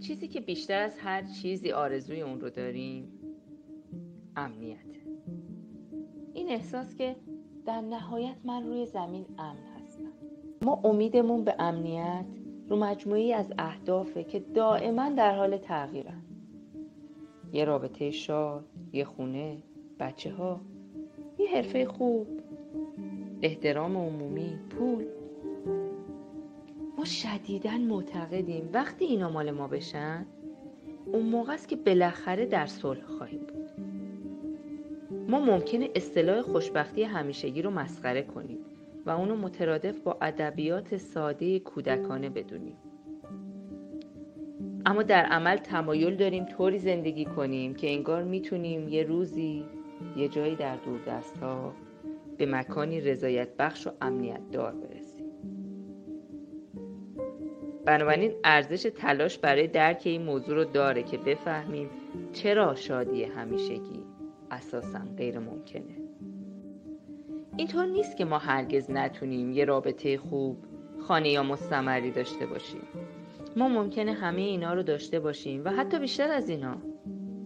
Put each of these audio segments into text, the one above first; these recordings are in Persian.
چیزی که بیشتر از هر چیزی آرزوی اون رو داریم امنیت. این احساس که در نهایت من روی زمین امن هستم. ما امیدمون به امنیت رو مجموعی از اهدافه که دائما در حال تغییرن. یه رابطه شاد یه خونه بچه ها یه حرفه خوب احترام عمومی پول. ما شدیدا معتقدیم وقتی اینا مال ما بشن اون موقع است که بالاخره در صلح خواهیم بود. ما ممکنه اصطلاح خوشبختی همیشگی رو مسخره کنیم و اونو مترادف با ادبیات ساده کودکانه بدونیم. اما در عمل تمایل داریم طوری زندگی کنیم که انگار می‌تونیم یه روزی یه جایی در دور دست ها به مکانی رضایت بخش و امنیت دار برسیم. بنابراین ارزش تلاش برای درک این موضوع رو داره که بفهمیم چرا شادی همیشگی اساسا غیر ممکنه. اینطور نیست که ما هرگز نتونیم یه رابطه خوب خانه یا مستمری داشته باشیم. ما ممکنه همه اینا رو داشته باشیم و حتی بیشتر از اینا.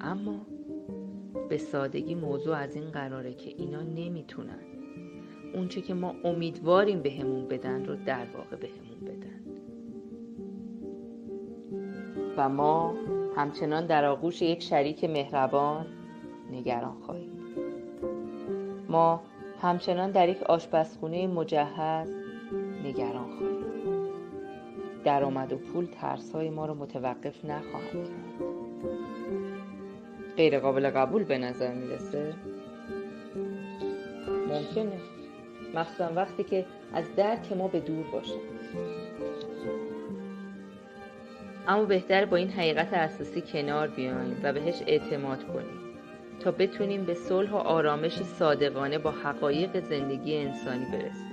اما به سادگی موضوع از این قراره که اینا نمی‌تونن. اونچه که ما امیدواریم بهمون بدن رو در واقع بهمون بدن. و ما همچنان در آغوش یک شریک مهربان نگران خواهیم. ما همچنان در یک آشپزخونه مجهز نگران خواهیم. درآمد و پول ترسهای ما رو متوقف نخواهند کرد. غیر قابل قبول به نظر می‌رسه؟ ممکنه. مخصوصا وقتی که از درک ما به دور باشه اما بهتر با این حقیقت اساسی کنار بیایم و بهش اعتماد کنیم تا بتونیم به صلح و آرامش صادقانه با حقایق زندگی انسانی برسیم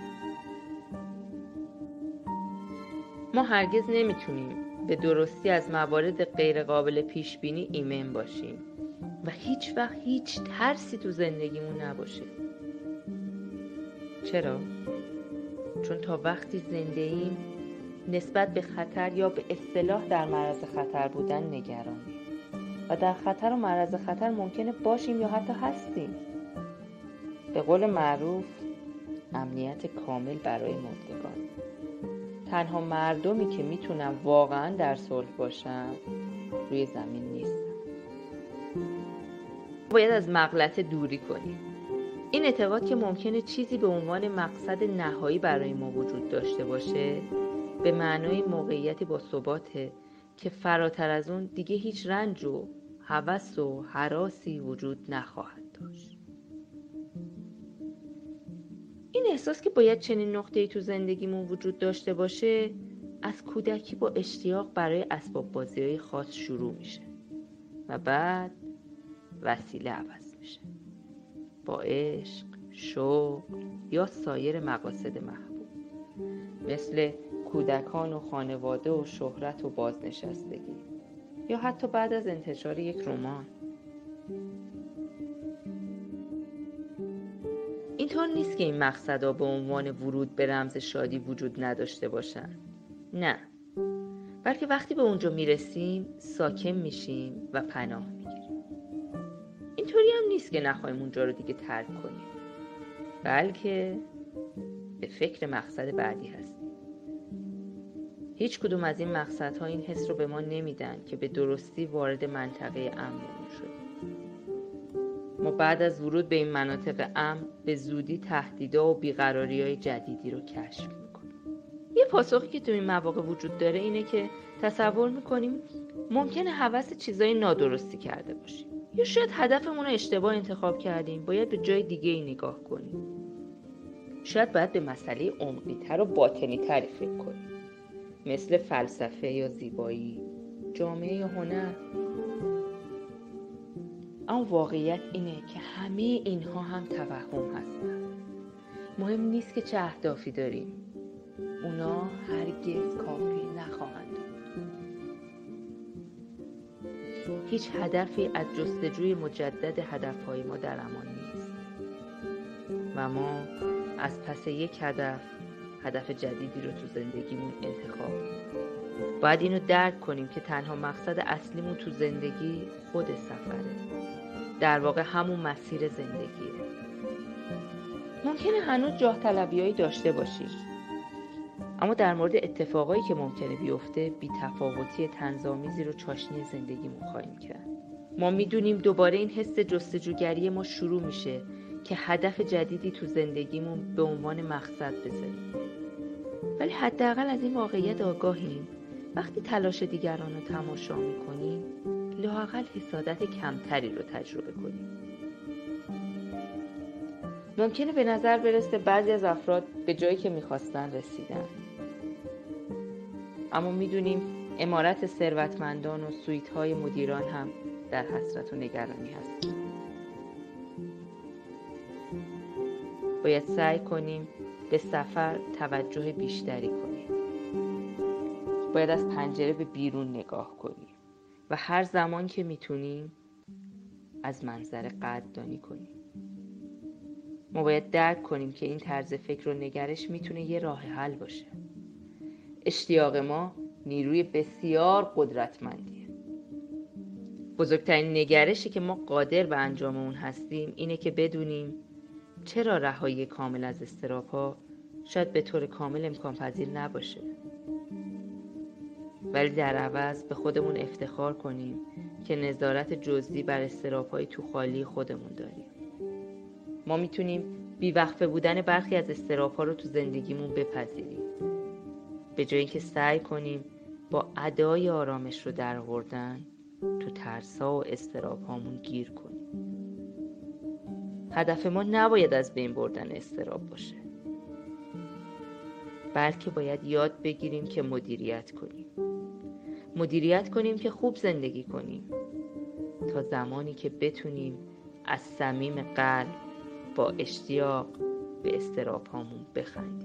ما هرگز نمی‌تونیم به درستی از موارد غیرقابل پیش بینی ایمن باشیم و هیچ وقت هیچ ترسی تو زندگیمون نباشه چرا؟ چون تا وقتی زنده ایم نسبت به خطر یا به اصطلاح در معرض خطر بودن نگرانیم و در خطر و معرض خطر ممکنه باشیم یا حتی هستیم. به قول معروف امنیت کامل برای مردگان. تنها مردمی که می‌تونن واقعا در صلح باشن روی زمین نیستن باید از مغلطه دوری کنیم. این اعتقاد که ممکنه چیزی به عنوان مقصد نهایی برای ما وجود داشته باشه به معنای موقعیتی با ثباته که فراتر از اون دیگه هیچ رنج و هوس و حراسی وجود نخواهد داشت. این احساس که باید چنین نقطه‌ای تو زندگیمون وجود داشته باشه از کودکی با اشتیاق برای اسباب بازی های خاص شروع میشه و بعد وسیله عوض میشه. با عشق، شوق یا سایر مقاصد محبوب. مثل کودکان و خانواده و شهرت و بازنشستگی. یا حتی بعد از انتشار یک رمان. اینطور نیست که این مقصدها به عنوان ورود به رمز شادی وجود نداشته باشن. نه. بلکه وقتی به اونجا می‌رسیم ساکن میشیم و پناه می‌گیریم. اینطوری هم نیست که نخواهیم اونجا رو دیگه ترک کنیم. بلکه به فکر مقصد بعدی هستیم. هیچ کدوم از این مقصدها این حس رو به ما نمیدن که به درستی وارد منطقه امنمون شدیم ما بعد از ورود به این مناطق امن به زودی تهدیدها و بیقراری های جدیدی رو کشف می‌کنیم. یه پاسخی که تو این مواقع وجود داره اینه که تصور می‌کنیم ممکنه حوث چیزای نادرستی کرده باشیم. یا شاید هدفمون رو اشتباه انتخاب کردیم باید به جای دیگه ای نگاه کنیم. شاید باید به مسئله عمقیتر و باطنی تری فکر کنیم. مثل فلسفه یا زیبایی. جامعه یا هنر. اما واقعیت اینه که همه اینها هم توهم هستن. مهم نیست که چه اهدافی داریم. اونا هرگز کافی نخواهند هیچ هدفی از جستجوی مجدد هدفهای ما در امان نیست. و ما از پس یک هدف هدف جدیدی رو تو زندگیمون انتخاب باید اینو درک کنیم که تنها مقصد اصلیمون تو زندگی خود سفره. در واقع همون مسیر زندگیه. ممکنه هنوز جاه طلبیایی داشته باشی. اما در مورد اتفاقایی که ممکنه بیفته بی تفاوتی تنظامیزی رو چاشنی زندگیمون خواهیم کرد. ما می‌دونیم دوباره این حس جستجوگری ما شروع میشه. که هدف جدیدی تو زندگیمون به عنوان مقصد بذاریم. ولی حداقل از این واقعیت آگاهیم. وقتی تلاش دیگران رو تماشا می‌کنیم لاقل حسادت کمتری رو تجربه کنیم. ممکنه به نظر برسه بعضی از افراد به جایی که می‌خواستن رسیدن. اما می‌دونیم امارت ثروتمندان و سویت های مدیران هم در حسرت و نگرانی هست باید سعی کنیم به سفر توجه بیشتری کنیم. باید از پنجره به بیرون نگاه کنیم و هر زمان که می‌تونیم از منظر قدردانی کنیم. ما باید درک کنیم که این طرز فکر و نگرش می‌تونه یه راه حل باشه. اشتیاق ما نیروی بسیار قدرتمندیه. بزرگترین نگرشی که ما قادر به انجام اون هستیم اینه که بدونیم چرا رهایی کامل از استراب ها شاید به طور کامل امکان پذیر نباشه؟ ولی در عوض به خودمون افتخار کنیم که نظارت جزئی بر استراب های تو خالی خودمون داریم. ما می‌تونیم بیوقفه بودن برخی از استراب ها رو تو زندگیمون بپذیریم. به جای اینکه سعی کنیم با ادای آرامش رو در تو ترسا و استراب هامون گیر کنیم. هدف ما نباید از بین بردن استراب باشه. بلکه باید یاد بگیریم که مدیریت کنیم. مدیریت کنیم که خوب زندگی کنیم. تا زمانی که بتونیم از صمیم قلب با اشتیاق به استراب هامون بخندیم.